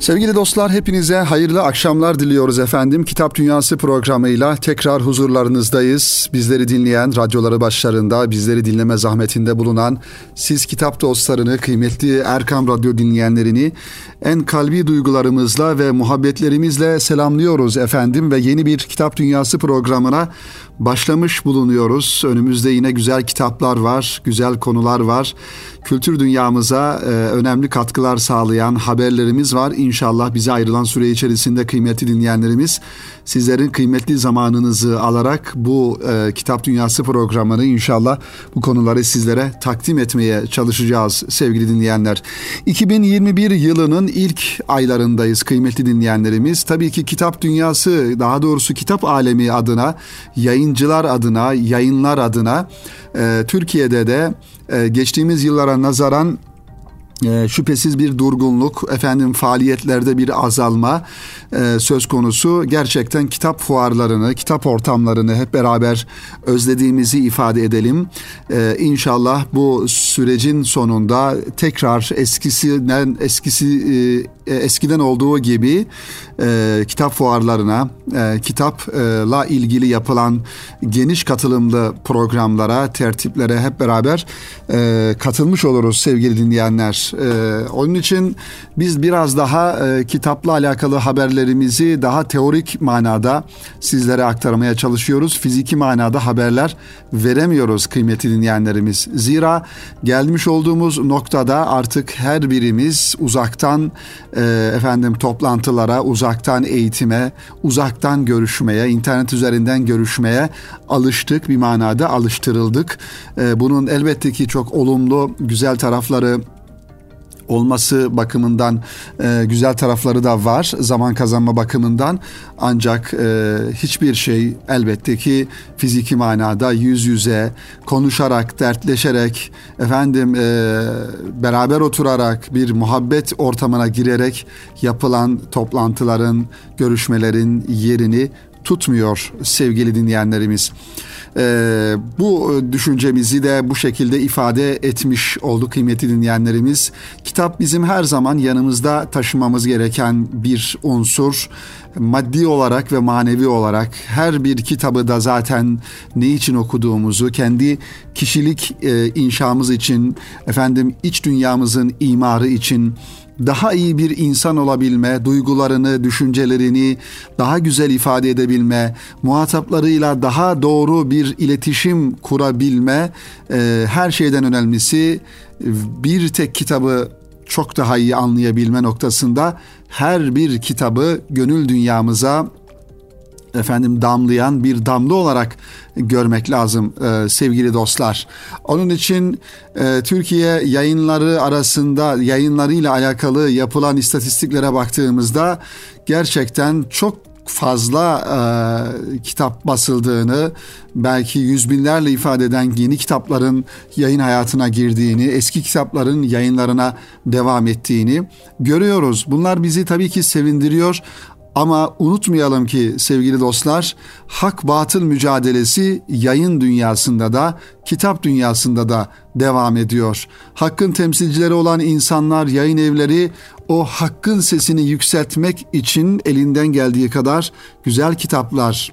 Sevgili dostlar hepinize hayırlı akşamlar diliyoruz efendim. Kitap Dünyası programıyla tekrar huzurlarınızdayız. Bizleri dinleyen, radyoları başlarında bizleri dinleme zahmetinde bulunan siz kitap dostlarını, kıymetli Erkam Radyo dinleyenlerini en kalbi duygularımızla ve muhabbetlerimizle selamlıyoruz efendim ve yeni bir Kitap Dünyası programına başlamış bulunuyoruz. Önümüzde yine güzel kitaplar var, güzel konular var. Kültür dünyamıza e, önemli katkılar sağlayan haberlerimiz var. İnşallah bize ayrılan süre içerisinde kıymetli dinleyenlerimiz sizlerin kıymetli zamanınızı alarak bu e, Kitap Dünyası programını inşallah bu konuları sizlere takdim etmeye çalışacağız sevgili dinleyenler. 2021 yılının ilk aylarındayız kıymetli dinleyenlerimiz. Tabii ki Kitap Dünyası daha doğrusu kitap alemi adına yayıncılar adına, yayınlar adına e, Türkiye'de de e, geçtiğimiz yıllara nazaran e, şüphesiz bir durgunluk, efendim faaliyetlerde bir azalma e, söz konusu. Gerçekten kitap fuarlarını, kitap ortamlarını hep beraber özlediğimizi ifade edelim. E, inşallah bu sürecin sonunda tekrar eskisinden eskisi e, eskiden olduğu gibi e, kitap fuarlarına, e, kitapla ilgili yapılan geniş katılımlı programlara, tertiplere hep beraber e, katılmış oluruz sevgili dinleyenler. E, onun için biz biraz daha e, kitapla alakalı haberlerimizi daha teorik manada sizlere aktarmaya çalışıyoruz. Fiziki manada haberler veremiyoruz kıymetli dinleyenlerimiz. Zira gelmiş olduğumuz noktada artık her birimiz uzaktan e, efendim toplantılara, uzaktan eğitime, uzaktan görüşmeye, internet üzerinden görüşmeye alıştık bir manada alıştırıldık. E, bunun elbette ki çok olumlu, güzel tarafları olması bakımından e, güzel tarafları da var zaman kazanma bakımından ancak e, hiçbir şey elbette ki fiziki manada yüz yüze konuşarak dertleşerek efendim e, beraber oturarak bir muhabbet ortamına girerek yapılan toplantıların görüşmelerin yerini tutmuyor sevgili dinleyenlerimiz. Ee, bu düşüncemizi de bu şekilde ifade etmiş oldu kıymetli dinleyenlerimiz. Kitap bizim her zaman yanımızda taşımamız gereken bir unsur. Maddi olarak ve manevi olarak her bir kitabı da zaten ne için okuduğumuzu, kendi kişilik e, inşamız için, efendim iç dünyamızın imarı için daha iyi bir insan olabilme, duygularını, düşüncelerini daha güzel ifade edebilme, muhataplarıyla daha doğru bir iletişim kurabilme, e, her şeyden önemlisi bir tek kitabı çok daha iyi anlayabilme noktasında her bir kitabı gönül dünyamıza efendim damlayan bir damla olarak görmek lazım e, sevgili dostlar. Onun için e, Türkiye yayınları arasında yayınlarıyla alakalı yapılan istatistiklere baktığımızda gerçekten çok fazla e, kitap basıldığını, belki yüz binlerle ifade eden yeni kitapların yayın hayatına girdiğini, eski kitapların yayınlarına devam ettiğini görüyoruz. Bunlar bizi tabii ki sevindiriyor ama unutmayalım ki sevgili dostlar, hak batıl mücadelesi yayın dünyasında da, kitap dünyasında da devam ediyor. Hakkın temsilcileri olan insanlar, yayın evleri o hakkın sesini yükseltmek için elinden geldiği kadar güzel kitaplar,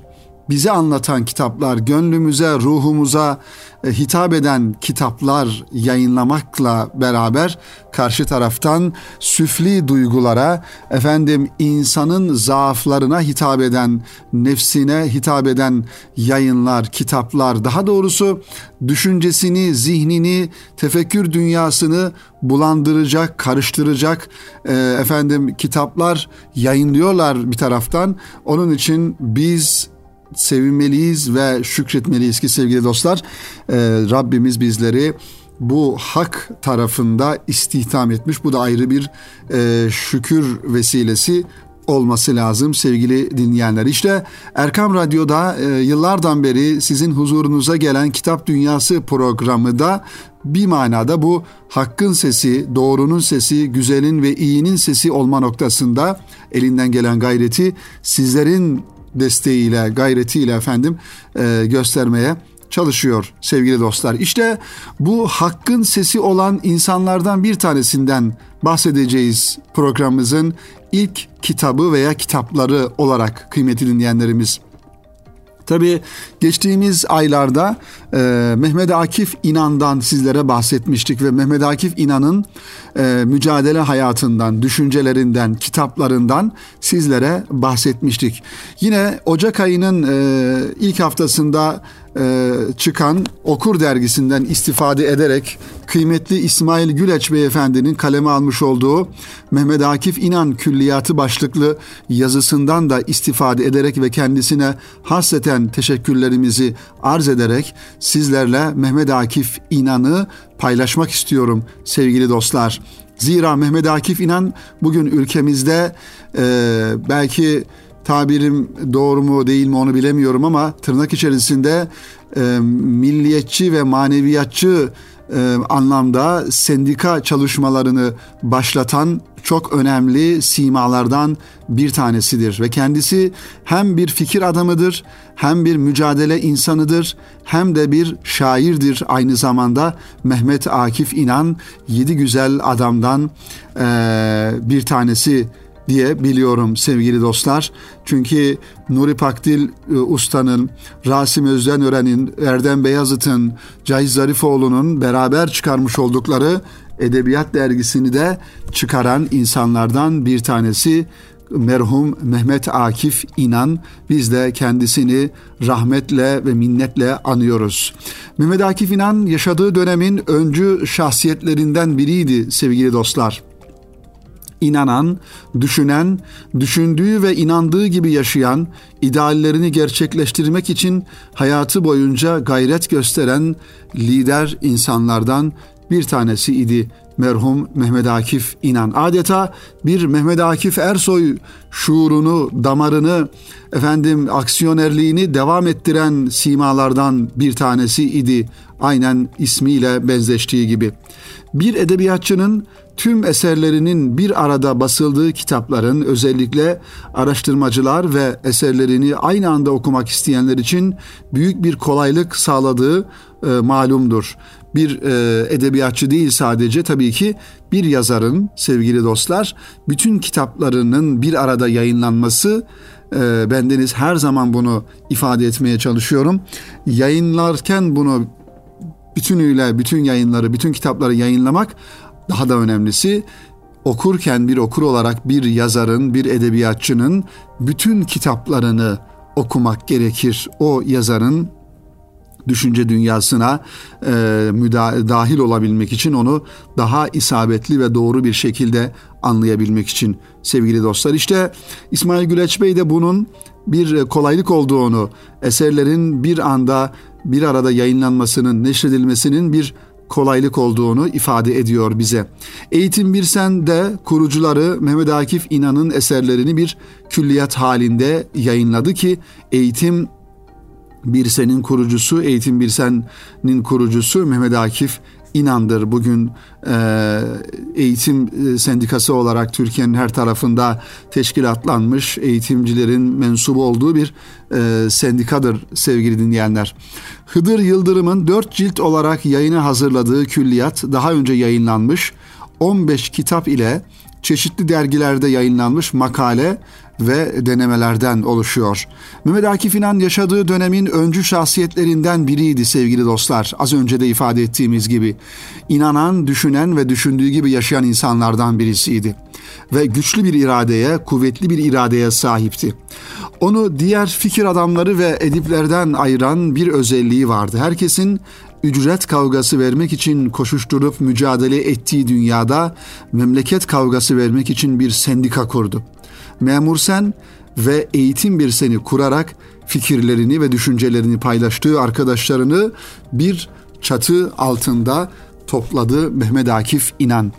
bize anlatan kitaplar, gönlümüze, ruhumuza e, hitap eden kitaplar yayınlamakla beraber karşı taraftan süfli duygulara, efendim insanın zaaflarına hitap eden, nefsine hitap eden yayınlar, kitaplar, daha doğrusu düşüncesini, zihnini, tefekkür dünyasını bulandıracak, karıştıracak e, efendim kitaplar yayınlıyorlar bir taraftan. Onun için biz sevinmeliyiz ve şükretmeliyiz ki sevgili dostlar e, Rabbimiz bizleri bu hak tarafında istihdam etmiş. Bu da ayrı bir e, şükür vesilesi olması lazım sevgili dinleyenler. İşte Erkam Radyo'da e, yıllardan beri sizin huzurunuza gelen Kitap Dünyası programı da bir manada bu hakkın sesi, doğrunun sesi, güzelin ve iyinin sesi olma noktasında elinden gelen gayreti sizlerin desteğiyle, gayretiyle efendim e, göstermeye çalışıyor sevgili dostlar. İşte bu hakkın sesi olan insanlardan bir tanesinden bahsedeceğiz programımızın ilk kitabı veya kitapları olarak kıymetli dinleyenlerimiz. Tabi geçtiğimiz aylarda e, Mehmet Akif İnan'dan sizlere bahsetmiştik ve Mehmet Akif İnan'ın e, mücadele hayatından, düşüncelerinden, kitaplarından sizlere bahsetmiştik. Yine Ocak ayının e, ilk haftasında e, çıkan Okur dergisinden istifade ederek kıymetli İsmail Güleç Beyefendinin kaleme almış olduğu Mehmet Akif İnan Külliyatı başlıklı yazısından da istifade ederek ve kendisine hasreten teşekkürlerimizi arz ederek sizlerle Mehmet Akif İnan'ı paylaşmak istiyorum sevgili dostlar. Zira Mehmet Akif İnan bugün ülkemizde e, belki tabirim doğru mu değil mi onu bilemiyorum ama tırnak içerisinde e, milliyetçi ve maneviyatçı e, anlamda sendika çalışmalarını başlatan çok önemli simalardan bir tanesidir ve kendisi hem bir fikir adamıdır, hem bir mücadele insanıdır, hem de bir şairdir aynı zamanda Mehmet Akif İnan yedi güzel adamdan e, bir tanesi diye biliyorum sevgili dostlar. Çünkü Nuri Pakdil e, Usta'nın, Rasim Özdenören'in, Erdem Beyazıt'ın, Cahit Zarifoğlu'nun beraber çıkarmış oldukları Edebiyat dergisini de çıkaran insanlardan bir tanesi merhum Mehmet Akif İnan biz de kendisini rahmetle ve minnetle anıyoruz. Mehmet Akif İnan yaşadığı dönemin öncü şahsiyetlerinden biriydi sevgili dostlar inanan, düşünen, düşündüğü ve inandığı gibi yaşayan, ideallerini gerçekleştirmek için hayatı boyunca gayret gösteren lider insanlardan bir tanesi idi merhum Mehmet Akif İnan. Adeta bir Mehmet Akif Ersoy şuurunu, damarını, efendim aksiyonerliğini devam ettiren simalardan bir tanesi idi. Aynen ismiyle benzeştiği gibi. Bir edebiyatçının tüm eserlerinin bir arada basıldığı kitapların özellikle araştırmacılar ve eserlerini aynı anda okumak isteyenler için büyük bir kolaylık sağladığı e, malumdur. Bir e, edebiyatçı değil sadece tabii ki bir yazarın sevgili dostlar bütün kitaplarının bir arada yayınlanması e, bendeniz her zaman bunu ifade etmeye çalışıyorum. Yayınlarken bunu bütünüyle bütün yayınları, bütün kitapları yayınlamak daha da önemlisi okurken bir okur olarak bir yazarın, bir edebiyatçının bütün kitaplarını okumak gerekir. O yazarın düşünce dünyasına e, müda- dahil olabilmek için onu daha isabetli ve doğru bir şekilde anlayabilmek için sevgili dostlar. İşte İsmail Güleç Bey de bunun bir kolaylık olduğunu, eserlerin bir anda bir arada yayınlanmasının, neşredilmesinin bir kolaylık olduğunu ifade ediyor bize. Eğitim Birsen de kurucuları Mehmet Akif İnan'ın eserlerini bir külliyat halinde yayınladı ki eğitim Birsen'in kurucusu, Eğitim Birsen'in kurucusu Mehmet Akif inandır. Bugün e, eğitim e, sendikası olarak Türkiye'nin her tarafında teşkilatlanmış eğitimcilerin mensubu olduğu bir e, sendikadır sevgili dinleyenler. Hıdır Yıldırım'ın dört cilt olarak yayına hazırladığı külliyat daha önce yayınlanmış 15 kitap ile çeşitli dergilerde yayınlanmış makale ve denemelerden oluşuyor. Mehmet Akif İnan yaşadığı dönemin öncü şahsiyetlerinden biriydi sevgili dostlar. Az önce de ifade ettiğimiz gibi. inanan, düşünen ve düşündüğü gibi yaşayan insanlardan birisiydi. Ve güçlü bir iradeye, kuvvetli bir iradeye sahipti. Onu diğer fikir adamları ve ediplerden ayıran bir özelliği vardı. Herkesin ücret kavgası vermek için koşuşturup mücadele ettiği dünyada memleket kavgası vermek için bir sendika kurdu. Memur Sen ve Eğitim Bir Seni kurarak fikirlerini ve düşüncelerini paylaştığı arkadaşlarını bir çatı altında topladı Mehmet Akif İnan.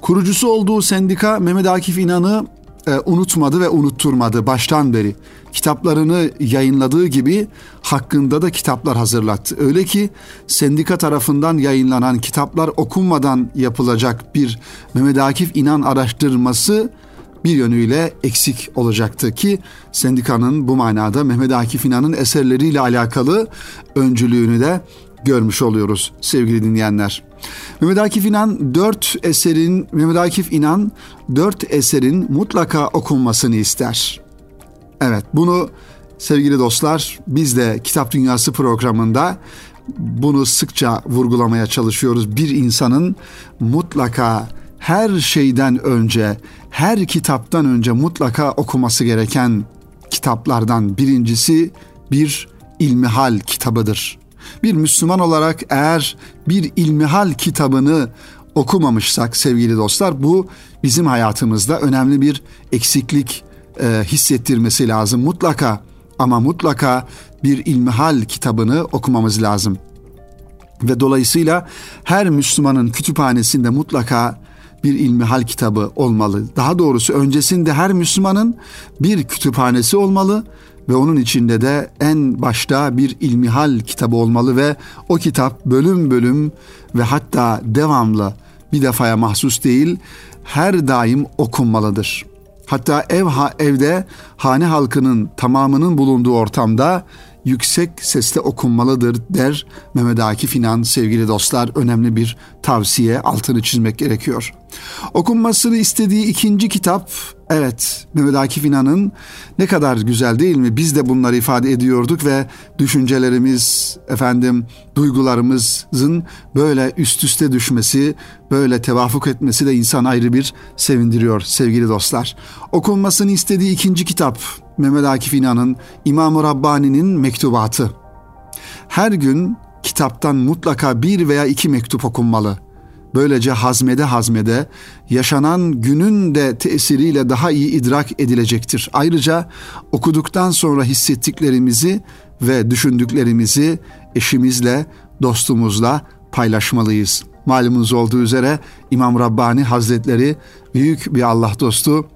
Kurucusu olduğu sendika Mehmet Akif İnan'ı e, unutmadı ve unutturmadı baştan beri. Kitaplarını yayınladığı gibi hakkında da kitaplar hazırlattı. Öyle ki sendika tarafından yayınlanan kitaplar okunmadan yapılacak bir Mehmet Akif İnan araştırması bir yönüyle eksik olacaktı ki sendikanın bu manada Mehmet Akif İnan'ın eserleriyle alakalı öncülüğünü de görmüş oluyoruz sevgili dinleyenler. Mehmet Akif İnan dört eserin Mehmet Akif İnan dört eserin mutlaka okunmasını ister. Evet bunu sevgili dostlar biz de Kitap Dünyası programında bunu sıkça vurgulamaya çalışıyoruz. Bir insanın mutlaka her şeyden önce, her kitaptan önce mutlaka okuması gereken kitaplardan birincisi bir ilmihal kitabıdır. Bir Müslüman olarak eğer bir ilmihal kitabını okumamışsak sevgili dostlar bu bizim hayatımızda önemli bir eksiklik e, hissettirmesi lazım. Mutlaka ama mutlaka bir ilmihal kitabını okumamız lazım. Ve dolayısıyla her Müslümanın kütüphanesinde mutlaka bir ilmihal kitabı olmalı. Daha doğrusu öncesinde her Müslümanın bir kütüphanesi olmalı ve onun içinde de en başta bir ilmihal kitabı olmalı ve o kitap bölüm bölüm ve hatta devamlı bir defaya mahsus değil her daim okunmalıdır. Hatta ev ha, evde hane halkının tamamının bulunduğu ortamda yüksek sesle okunmalıdır der Mehmet Akif İnan sevgili dostlar önemli bir tavsiye altını çizmek gerekiyor. Okunmasını istediği ikinci kitap evet Mehmet Akif İnan'ın ne kadar güzel değil mi? Biz de bunları ifade ediyorduk ve düşüncelerimiz efendim duygularımızın böyle üst üste düşmesi, böyle tevafuk etmesi de insan ayrı bir sevindiriyor sevgili dostlar. Okunmasını istediği ikinci kitap Mehmet Akif İnan'ın İmam-ı Rabbani'nin mektubatı. Her gün kitaptan mutlaka bir veya iki mektup okunmalı. Böylece hazmede hazmede yaşanan günün de tesiriyle daha iyi idrak edilecektir. Ayrıca okuduktan sonra hissettiklerimizi ve düşündüklerimizi eşimizle, dostumuzla paylaşmalıyız. Malumunuz olduğu üzere İmam Rabbani Hazretleri büyük bir Allah dostu,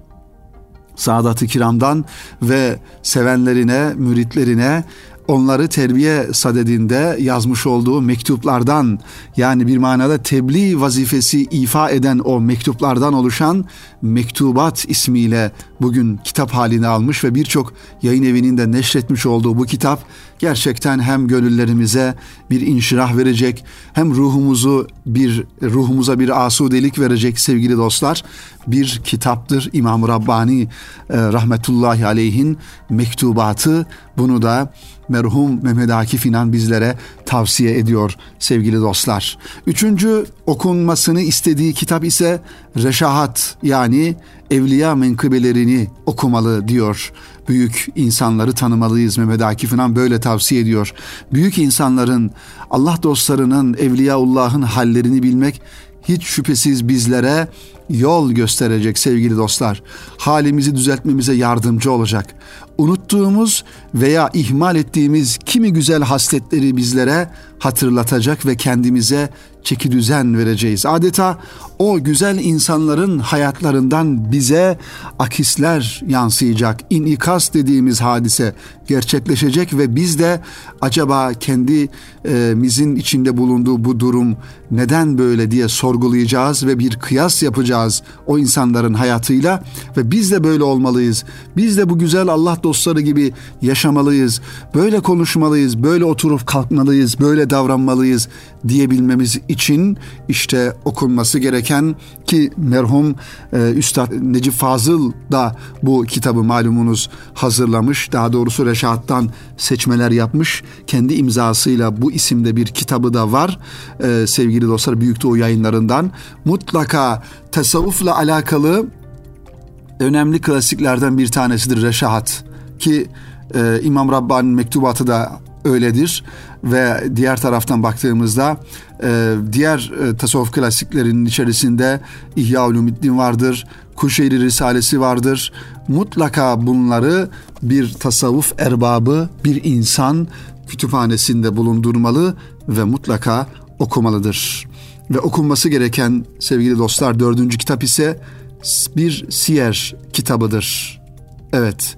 Saadat-ı Kiram'dan ve sevenlerine, müritlerine onları terbiye sadedinde yazmış olduğu mektuplardan yani bir manada tebliğ vazifesi ifa eden o mektuplardan oluşan Mektubat ismiyle bugün kitap halini almış ve birçok yayın evinin de neşretmiş olduğu bu kitap gerçekten hem gönüllerimize bir inşirah verecek hem ruhumuzu bir ruhumuza bir asudelik verecek sevgili dostlar bir kitaptır İmam Rabbani e, rahmetullahi aleyhin mektubatı. Bunu da merhum Mehmet Akif İnan bizlere tavsiye ediyor sevgili dostlar. Üçüncü okunmasını istediği kitap ise Reşahat yani evliya menkıbelerini okumalı diyor. Büyük insanları tanımalıyız Mehmet Akif İnan böyle tavsiye ediyor. Büyük insanların, Allah dostlarının, Evliyaullah'ın hallerini bilmek hiç şüphesiz bizlere yol gösterecek sevgili dostlar. Halimizi düzeltmemize yardımcı olacak. Unuttuğumuz veya ihmal ettiğimiz kimi güzel hasletleri bizlere hatırlatacak ve kendimize çeki düzen vereceğiz. Adeta o güzel insanların hayatlarından bize akisler yansıyacak. İnikas dediğimiz hadise gerçekleşecek ve biz de acaba kendimizin içinde bulunduğu bu durum neden böyle diye sorgulayacağız ve bir kıyas yapacağız o insanların hayatıyla ve biz de böyle olmalıyız. Biz de bu güzel Allah dostları gibi yaşamalıyız. Böyle konuşmalıyız, böyle oturup kalkmalıyız, böyle davranmalıyız diyebilmemiz için işte okunması gereken ki merhum e, Üstad Necip Fazıl da bu kitabı malumunuz hazırlamış. Daha doğrusu Reşat'tan seçmeler yapmış. Kendi imzasıyla bu isimde bir kitabı da var. E, sevgili dostlar Büyük Doğu yayınlarından. Mutlaka tasavvufla alakalı önemli klasiklerden bir tanesidir Reşahat ki e, İmam Rabbani'nin mektubatı da öyledir ve diğer taraftan baktığımızda e, diğer e, tasavvuf klasiklerinin içerisinde İhya Ulumuddin vardır, Kuşeyri Risalesi vardır. Mutlaka bunları bir tasavvuf erbabı, bir insan kütüphanesinde bulundurmalı ve mutlaka okumalıdır. Ve okunması gereken sevgili dostlar dördüncü kitap ise bir siyer kitabıdır. Evet,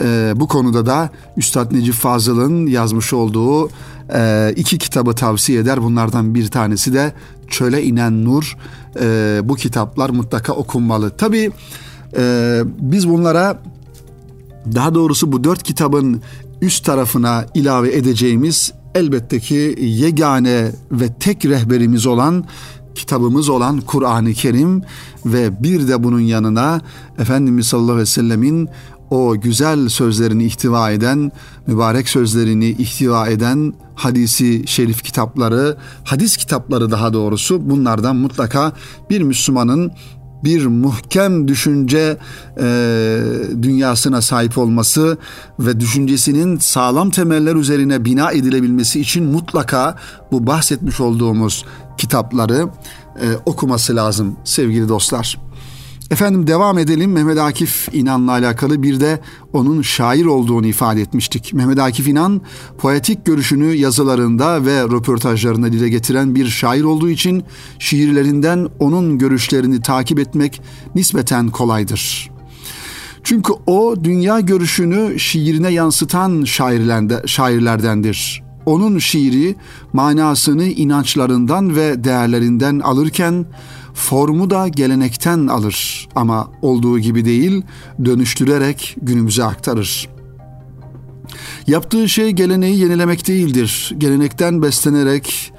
e, bu konuda da Üstad Necip Fazıl'ın yazmış olduğu e, iki kitabı tavsiye eder. Bunlardan bir tanesi de Çöle İnen Nur. E, bu kitaplar mutlaka okunmalı. Tabi Ee, biz bunlara daha doğrusu bu dört kitabın üst tarafına ilave edeceğimiz elbette ki yegane ve tek rehberimiz olan kitabımız olan Kur'an-ı Kerim ve bir de bunun yanına Efendimiz sallallahu aleyhi ve sellemin o güzel sözlerini ihtiva eden, mübarek sözlerini ihtiva eden hadisi şerif kitapları, hadis kitapları daha doğrusu bunlardan mutlaka bir Müslümanın bir muhkem düşünce e, dünyasına sahip olması ve düşüncesinin sağlam temeller üzerine bina edilebilmesi için mutlaka bu bahsetmiş olduğumuz kitapları e, okuması lazım sevgili dostlar. Efendim devam edelim. Mehmet Akif İnan'la alakalı bir de onun şair olduğunu ifade etmiştik. Mehmet Akif İnan poetik görüşünü yazılarında ve röportajlarında dile getiren bir şair olduğu için şiirlerinden onun görüşlerini takip etmek nispeten kolaydır. Çünkü o dünya görüşünü şiirine yansıtan şairlerdendir. Onun şiiri manasını inançlarından ve değerlerinden alırken formu da gelenekten alır ama olduğu gibi değil dönüştürerek günümüze aktarır. Yaptığı şey geleneği yenilemek değildir. Gelenekten beslenerek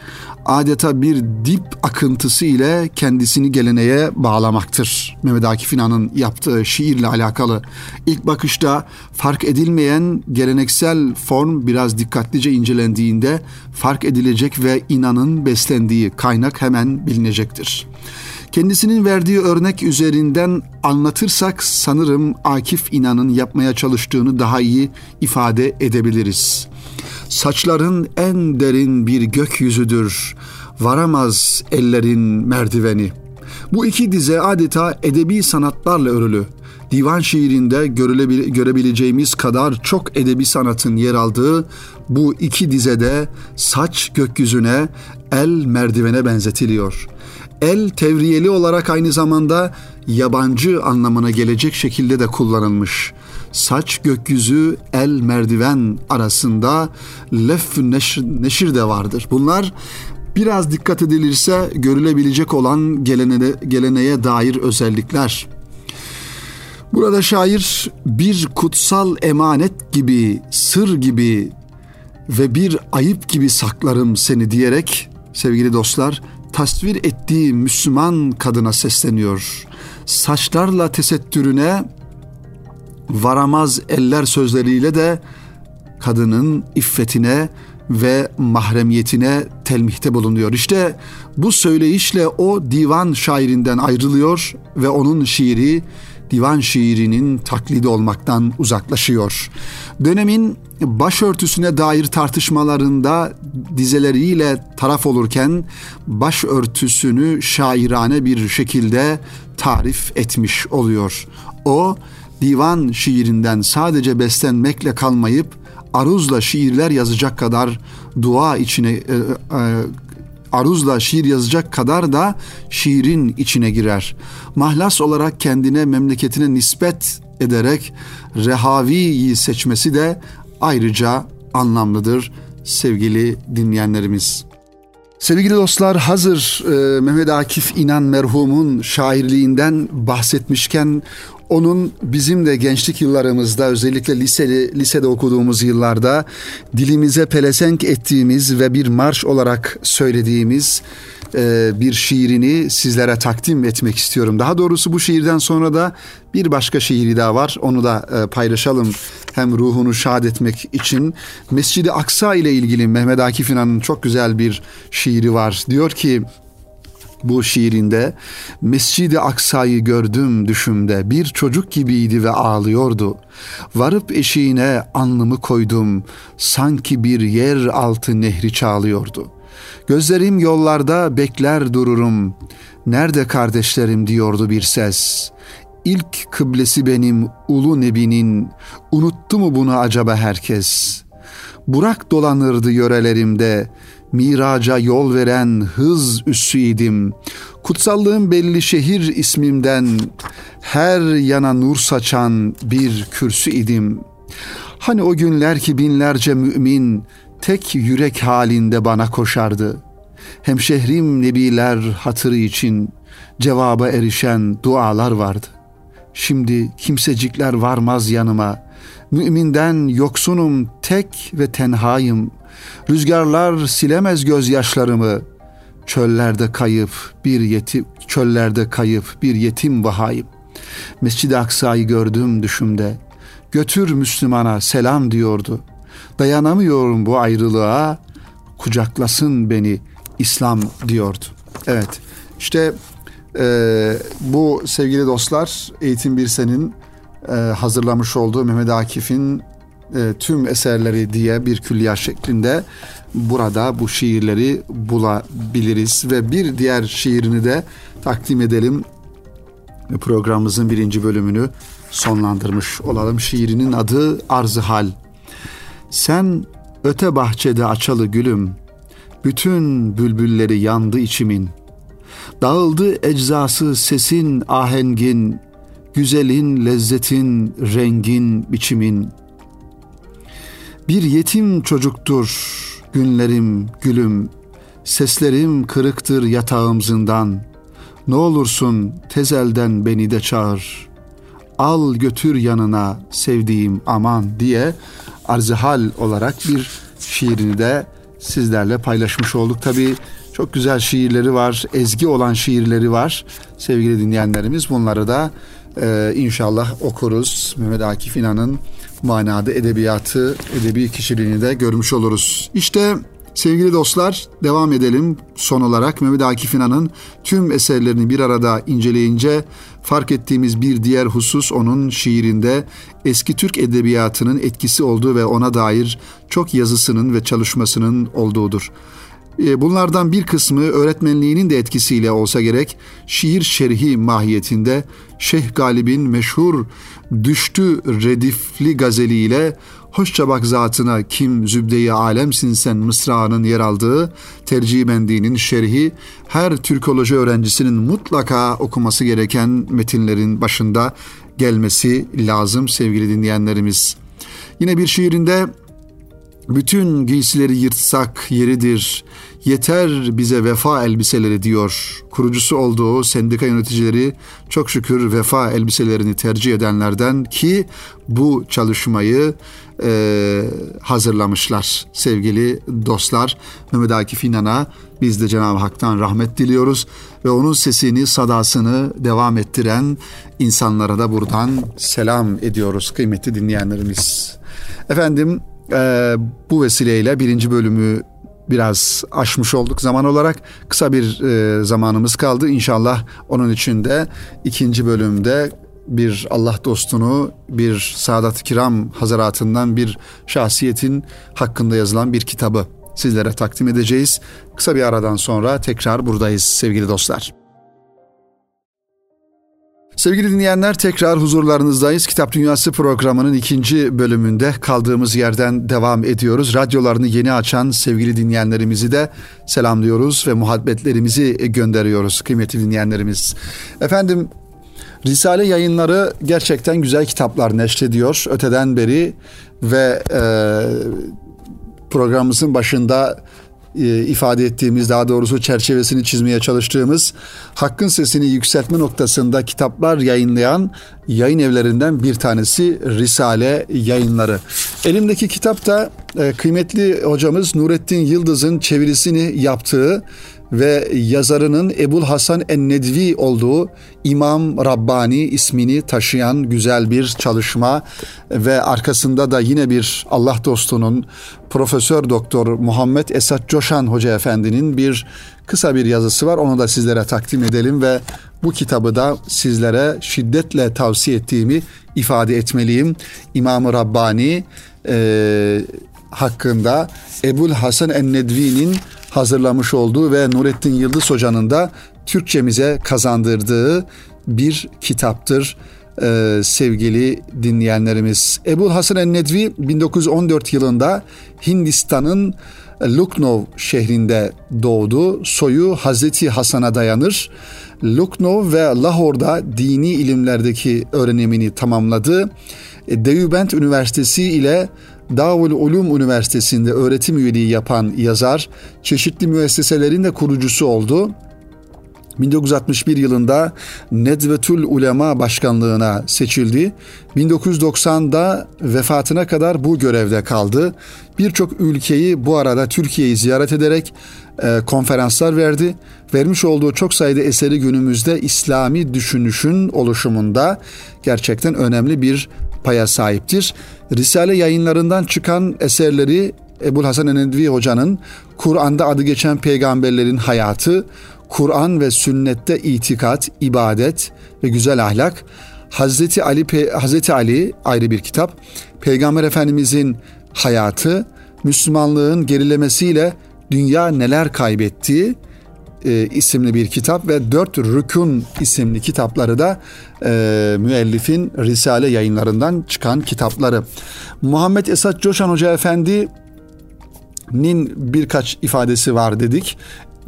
adeta bir dip akıntısı ile kendisini geleneğe bağlamaktır. Mehmet Akif İnan'ın yaptığı şiirle alakalı ilk bakışta fark edilmeyen geleneksel form biraz dikkatlice incelendiğinde fark edilecek ve inanın beslendiği kaynak hemen bilinecektir. Kendisinin verdiği örnek üzerinden anlatırsak sanırım Akif İnan'ın yapmaya çalıştığını daha iyi ifade edebiliriz. Saçların en derin bir gökyüzüdür, varamaz ellerin merdiveni. Bu iki dize adeta edebi sanatlarla örülü. Divan şiirinde görebileceğimiz kadar çok edebi sanatın yer aldığı bu iki dizede saç gökyüzüne, el merdivene benzetiliyor. El tevriyeli olarak aynı zamanda yabancı anlamına gelecek şekilde de kullanılmış. Saç gökyüzü el merdiven arasında lef neşir, neşir de vardır. Bunlar biraz dikkat edilirse görülebilecek olan gelene, geleneğe dair özellikler. Burada şair bir kutsal emanet gibi, sır gibi ve bir ayıp gibi saklarım seni diyerek sevgili dostlar tasvir ettiği Müslüman kadına sesleniyor. Saçlarla tesettürüne varamaz eller sözleriyle de kadının iffetine ve mahremiyetine telmihte bulunuyor. İşte bu söyleyişle o divan şairinden ayrılıyor ve onun şiiri divan şiirinin taklidi olmaktan uzaklaşıyor. Dönemin başörtüsüne dair tartışmalarında dizeleriyle taraf olurken başörtüsünü şairane bir şekilde tarif etmiş oluyor. O divan şiirinden sadece beslenmekle kalmayıp aruzla şiirler yazacak kadar dua içine e, e, aruzla şiir yazacak kadar da şiirin içine girer. Mahlas olarak kendine memleketine nispet ederek rehaviyi seçmesi de ayrıca anlamlıdır sevgili dinleyenlerimiz. Sevgili dostlar hazır e, Mehmet Akif İnan merhumun şairliğinden bahsetmişken onun bizim de gençlik yıllarımızda özellikle liseli, lisede okuduğumuz yıllarda dilimize pelesenk ettiğimiz ve bir marş olarak söylediğimiz bir şiirini sizlere takdim etmek istiyorum. Daha doğrusu bu şiirden sonra da bir başka şiiri daha var. Onu da e, paylaşalım hem ruhunu şad etmek için. Mescid-i Aksa ile ilgili Mehmet Akif İnan'ın çok güzel bir şiiri var. Diyor ki bu şiirinde Mescid-i Aksa'yı gördüm düşümde bir çocuk gibiydi ve ağlıyordu. Varıp eşiğine alnımı koydum sanki bir yer altı nehri çağlıyordu. Gözlerim yollarda bekler dururum. Nerede kardeşlerim diyordu bir ses. İlk kıblesi benim ulu nebinin. Unuttu mu bunu acaba herkes? Burak dolanırdı yörelerimde. Miraca yol veren hız üssüydim. Kutsallığım belli şehir ismimden. Her yana nur saçan bir kürsü idim. Hani o günler ki binlerce mümin tek yürek halinde bana koşardı. Hemşehrim nebiler hatırı için cevaba erişen dualar vardı. Şimdi kimsecikler varmaz yanıma. Müminden yoksunum tek ve tenhayım. Rüzgarlar silemez gözyaşlarımı. Çöllerde kayıp bir yetim, çöllerde kayıp bir yetim vahayım. Mescid-i Aksa'yı gördüm düşümde. Götür Müslümana selam diyordu. Dayanamıyorum bu ayrılığa. Kucaklasın beni İslam diyordu. Evet işte e, bu sevgili dostlar Eğitim Bir Sen'in e, hazırlamış olduğu Mehmet Akif'in e, tüm eserleri diye bir külliya şeklinde burada bu şiirleri bulabiliriz ve bir diğer şiirini de takdim edelim. Programımızın birinci bölümünü sonlandırmış olalım. Şiirinin adı Arzı Hal. Sen öte bahçede açalı gülüm, bütün bülbülleri yandı içimin. Dağıldı eczası sesin ahengin, güzelin lezzetin rengin biçimin. Bir yetim çocuktur günlerim gülüm, seslerim kırıktır yatağım zindan. Ne olursun tezelden beni de çağır. Al götür yanına sevdiğim aman diye arzihal olarak bir şiirini de sizlerle paylaşmış olduk. Tabii çok güzel şiirleri var, ezgi olan şiirleri var sevgili dinleyenlerimiz. Bunları da e, inşallah okuruz. Mehmet Akif İnan'ın manada edebiyatı, edebi kişiliğini de görmüş oluruz. İşte sevgili dostlar devam edelim. Son olarak Mehmet Akif İnan'ın tüm eserlerini bir arada inceleyince fark ettiğimiz bir diğer husus onun şiirinde eski Türk edebiyatının etkisi olduğu ve ona dair çok yazısının ve çalışmasının olduğudur. E, bunlardan bir kısmı öğretmenliğinin de etkisiyle olsa gerek şiir şerhi mahiyetinde Şeyh Galip'in meşhur Düştü Redifli gazeliyle Hoşça bak zatına kim zübdeyi alemsin sen mısrağının yer aldığı tercih şerhi her Türkoloji öğrencisinin mutlaka okuması gereken metinlerin başında gelmesi lazım sevgili dinleyenlerimiz. Yine bir şiirinde bütün giysileri yırtsak yeridir. Yeter bize vefa elbiseleri diyor. Kurucusu olduğu sendika yöneticileri çok şükür vefa elbiselerini tercih edenlerden ki bu çalışmayı e, hazırlamışlar sevgili dostlar. Mehmet Akif İnan'a biz de Cenab-ı Hak'tan rahmet diliyoruz ve onun sesini, sadasını devam ettiren insanlara da buradan selam ediyoruz kıymetli dinleyenlerimiz. Efendim e, bu vesileyle birinci bölümü biraz aşmış olduk zaman olarak. Kısa bir e, zamanımız kaldı. İnşallah onun için de ikinci bölümde bir Allah dostunu, bir Sadat-ı Kiram hazaratından bir şahsiyetin hakkında yazılan bir kitabı sizlere takdim edeceğiz. Kısa bir aradan sonra tekrar buradayız sevgili dostlar. Sevgili dinleyenler tekrar huzurlarınızdayız. Kitap Dünyası programının ikinci bölümünde kaldığımız yerden devam ediyoruz. Radyolarını yeni açan sevgili dinleyenlerimizi de selamlıyoruz ve muhabbetlerimizi gönderiyoruz kıymetli dinleyenlerimiz. Efendim Risale yayınları gerçekten güzel kitaplar neşrediyor öteden beri ve e, programımızın başında e, ifade ettiğimiz daha doğrusu çerçevesini çizmeye çalıştığımız hakkın sesini yükseltme noktasında kitaplar yayınlayan yayın evlerinden bir tanesi Risale yayınları. Elimdeki kitap da e, kıymetli hocamız Nurettin Yıldız'ın çevirisini yaptığı ve yazarının Ebul Hasan Ennedvi olduğu İmam Rabbani ismini taşıyan güzel bir çalışma ve arkasında da yine bir Allah dostunun Profesör Doktor Muhammed Esat Coşan Hoca Efendi'nin bir kısa bir yazısı var. Onu da sizlere takdim edelim ve bu kitabı da sizlere şiddetle tavsiye ettiğimi ifade etmeliyim. İmam Rabbani e, hakkında Ebul Hasan Ennedvi'nin hazırlamış olduğu ve Nurettin Yıldız Hoca'nın da Türkçemize kazandırdığı bir kitaptır ee, sevgili dinleyenlerimiz. Ebu Hasan el-Nedvi 1914 yılında Hindistan'ın Lucknow şehrinde doğdu. Soyu Hazreti Hasan'a dayanır. Lucknow ve Lahor'da dini ilimlerdeki öğrenimini tamamladı. E, Deobent Üniversitesi ile Davul Ulum Üniversitesi'nde öğretim üyeliği yapan yazar, çeşitli müesseselerin de kurucusu oldu. 1961 yılında Nedvetül Ulema Başkanlığına seçildi. 1990'da vefatına kadar bu görevde kaldı. Birçok ülkeyi bu arada Türkiye'yi ziyaret ederek e, konferanslar verdi. Vermiş olduğu çok sayıda eseri günümüzde İslami düşünüşün oluşumunda gerçekten önemli bir paya sahiptir. Risale yayınlarından çıkan eserleri Ebul Hasan Enedvi Hoca'nın Kur'an'da adı geçen peygamberlerin hayatı, Kur'an ve sünnette itikat, ibadet ve güzel ahlak, Hazreti Ali Hazreti Ali ayrı bir kitap, Peygamber Efendimizin hayatı, Müslümanlığın gerilemesiyle dünya neler kaybettiği e, isimli bir kitap ve Dört Rükun isimli kitapları da e, müellifin Risale yayınlarından çıkan kitapları. Muhammed Esat Coşan Hoca Efendi'nin birkaç ifadesi var dedik.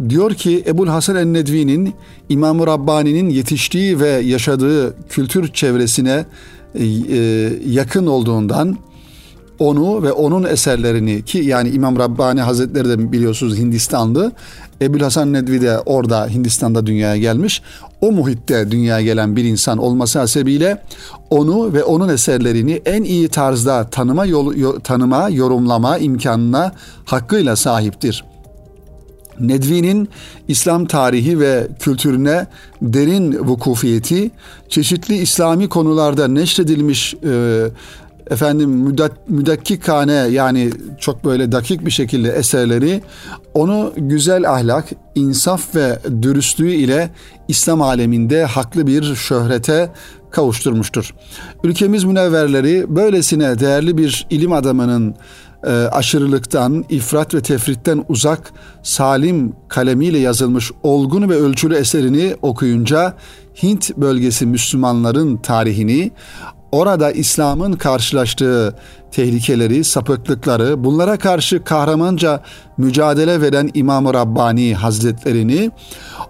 Diyor ki Ebul Hasan el-Nedvi'nin İmam-ı Rabbani'nin yetiştiği ve yaşadığı kültür çevresine e, yakın olduğundan onu ve onun eserlerini ki yani İmam Rabbani Hazretleri de biliyorsunuz Hindistanlı. Ebul Hasan Nedvi de orada Hindistan'da dünyaya gelmiş. O muhitte dünyaya gelen bir insan olması hasebiyle onu ve onun eserlerini en iyi tarzda tanıma yol, tanıma, yorumlama imkanına hakkıyla sahiptir. Nedvi'nin İslam tarihi ve kültürüne derin vukufiyeti, çeşitli İslami konularda neşredilmiş e, efendim müdak, müdakkikane yani çok böyle dakik bir şekilde eserleri onu güzel ahlak, insaf ve dürüstlüğü ile İslam aleminde haklı bir şöhrete kavuşturmuştur. Ülkemiz münevverleri böylesine değerli bir ilim adamının e, aşırılıktan, ifrat ve tefritten uzak, salim kalemiyle yazılmış olgun ve ölçülü eserini okuyunca Hint bölgesi Müslümanların tarihini, orada İslam'ın karşılaştığı tehlikeleri, sapıklıkları, bunlara karşı kahramanca mücadele veren İmam-ı Rabbani Hazretlerini,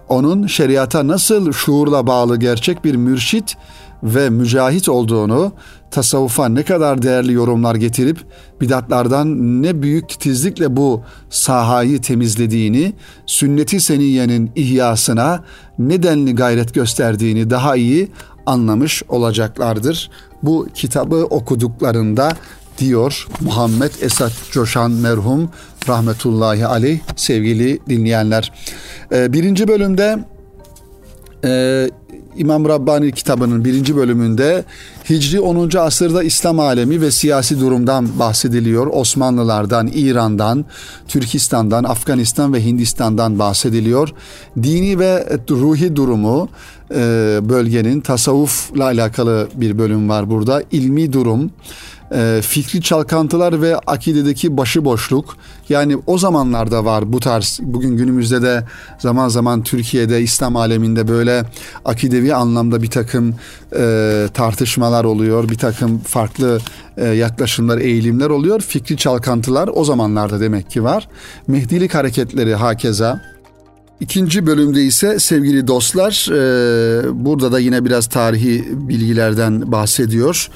onun şeriata nasıl şuurla bağlı gerçek bir mürşit ve mücahit olduğunu, tasavvufa ne kadar değerli yorumlar getirip bidatlardan ne büyük titizlikle bu sahayı temizlediğini, sünneti seniyenin ihyasına nedenli gayret gösterdiğini daha iyi anlamış olacaklardır. Bu kitabı okuduklarında diyor Muhammed Esat Coşan merhum rahmetullahi aleyh sevgili dinleyenler. Ee, birinci bölümde e, İmam Rabbani kitabının birinci bölümünde Hicri 10. asırda İslam alemi ve siyasi durumdan bahsediliyor. Osmanlılardan, İran'dan, Türkistan'dan, Afganistan ve Hindistan'dan bahsediliyor. Dini ve ruhi durumu bölgenin tasavvufla alakalı bir bölüm var burada. İlmi durum, e, fikri çalkantılar ve akidedeki başıboşluk. Yani o zamanlarda var bu tarz. Bugün günümüzde de zaman zaman Türkiye'de İslam aleminde böyle akidevi anlamda bir takım e, tartışmalar oluyor. Bir takım farklı e, yaklaşımlar eğilimler oluyor. Fikri çalkantılar o zamanlarda demek ki var. Mehdilik hareketleri hakeza İkinci bölümde ise sevgili dostlar e, burada da yine biraz tarihi bilgilerden bahsediyor.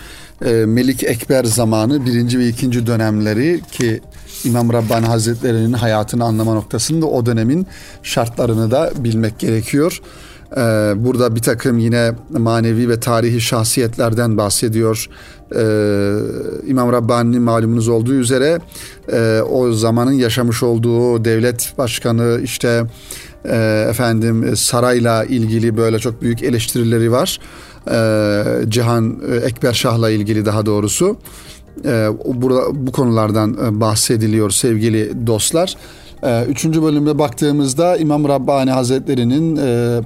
E, Melik Ekber zamanı birinci ve ikinci dönemleri ki İmam Rabbani Hazretleri'nin hayatını anlama noktasında o dönemin şartlarını da bilmek gerekiyor. E, burada bir takım yine manevi ve tarihi şahsiyetlerden bahsediyor. İmam Rabbani'nin malumunuz olduğu üzere o zamanın yaşamış olduğu devlet başkanı işte efendim sarayla ilgili böyle çok büyük eleştirileri var e, Cihan e, Ekber Şah'la ilgili daha doğrusu e, burada bu konulardan e, bahsediliyor sevgili dostlar. E, üçüncü bölümde baktığımızda İmam Rabbani Hazretleri'nin e,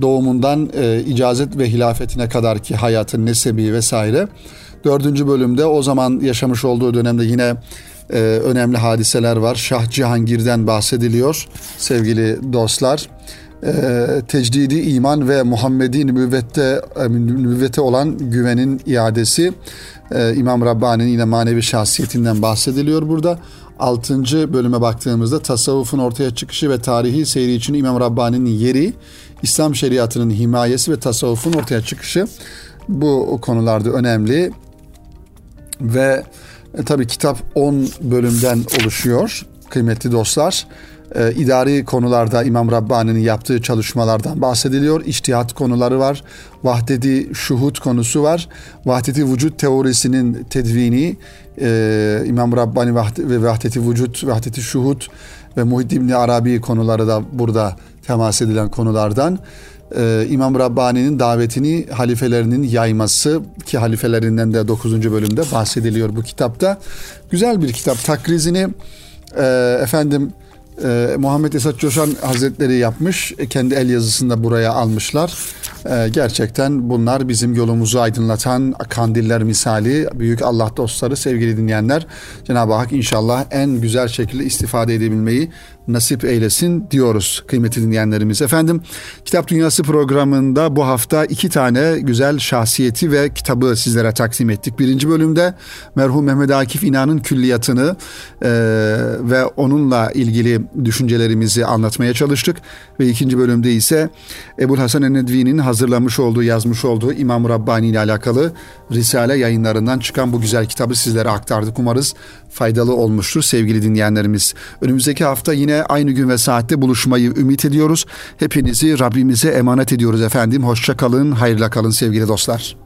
doğumundan e, icazet ve hilafetine kadar ki hayatın nesebi vesaire. Dördüncü bölümde o zaman yaşamış olduğu dönemde yine e, önemli hadiseler var. Şah Cihangir'den bahsediliyor sevgili dostlar e, tecdidi iman ve Muhammedi nübüvvette e, nübüvvete olan güvenin iadesi e, İmam Rabbani'nin yine manevi şahsiyetinden bahsediliyor burada. Altıncı bölüme baktığımızda tasavvufun ortaya çıkışı ve tarihi seyri için İmam Rabbani'nin yeri, İslam şeriatının himayesi ve tasavvufun ortaya çıkışı bu konularda önemli. Ve e, tabi kitap 10 bölümden oluşuyor kıymetli dostlar. e, idari konularda İmam Rabbani'nin yaptığı çalışmalardan bahsediliyor. İçtihat konuları var. Vahdeti şuhut konusu var. Vahdeti vücut teorisinin tedvini e, İmam Rabbani ve vahdeti vücut, vahdeti şuhut ve Muhyiddin Arabi konuları da burada temas edilen konulardan. Ee, İmam Rabbani'nin davetini halifelerinin yayması ki halifelerinden de 9. bölümde bahsediliyor bu kitapta. Güzel bir kitap. Takrizini e, efendim e, Muhammed Esat Coşan Hazretleri yapmış. E, kendi el yazısında buraya almışlar. Gerçekten bunlar bizim yolumuzu aydınlatan kandiller misali büyük Allah dostları sevgili dinleyenler. Cenab-ı Hak inşallah en güzel şekilde istifade edebilmeyi nasip eylesin diyoruz kıymetli dinleyenlerimiz. Efendim Kitap Dünyası programında bu hafta iki tane güzel şahsiyeti ve kitabı sizlere takdim ettik. Birinci bölümde merhum Mehmet Akif İnan'ın külliyatını e, ve onunla ilgili düşüncelerimizi anlatmaya çalıştık. Ve ikinci bölümde ise Ebu Hasan Enedvi'nin hazırlamış olduğu, yazmış olduğu İmam Rabbani ile alakalı Risale yayınlarından çıkan bu güzel kitabı sizlere aktardık. Umarız faydalı olmuştur sevgili dinleyenlerimiz. Önümüzdeki hafta yine aynı gün ve saatte buluşmayı ümit ediyoruz. Hepinizi Rabbimize emanet ediyoruz efendim. Hoşça kalın, hayırla kalın sevgili dostlar.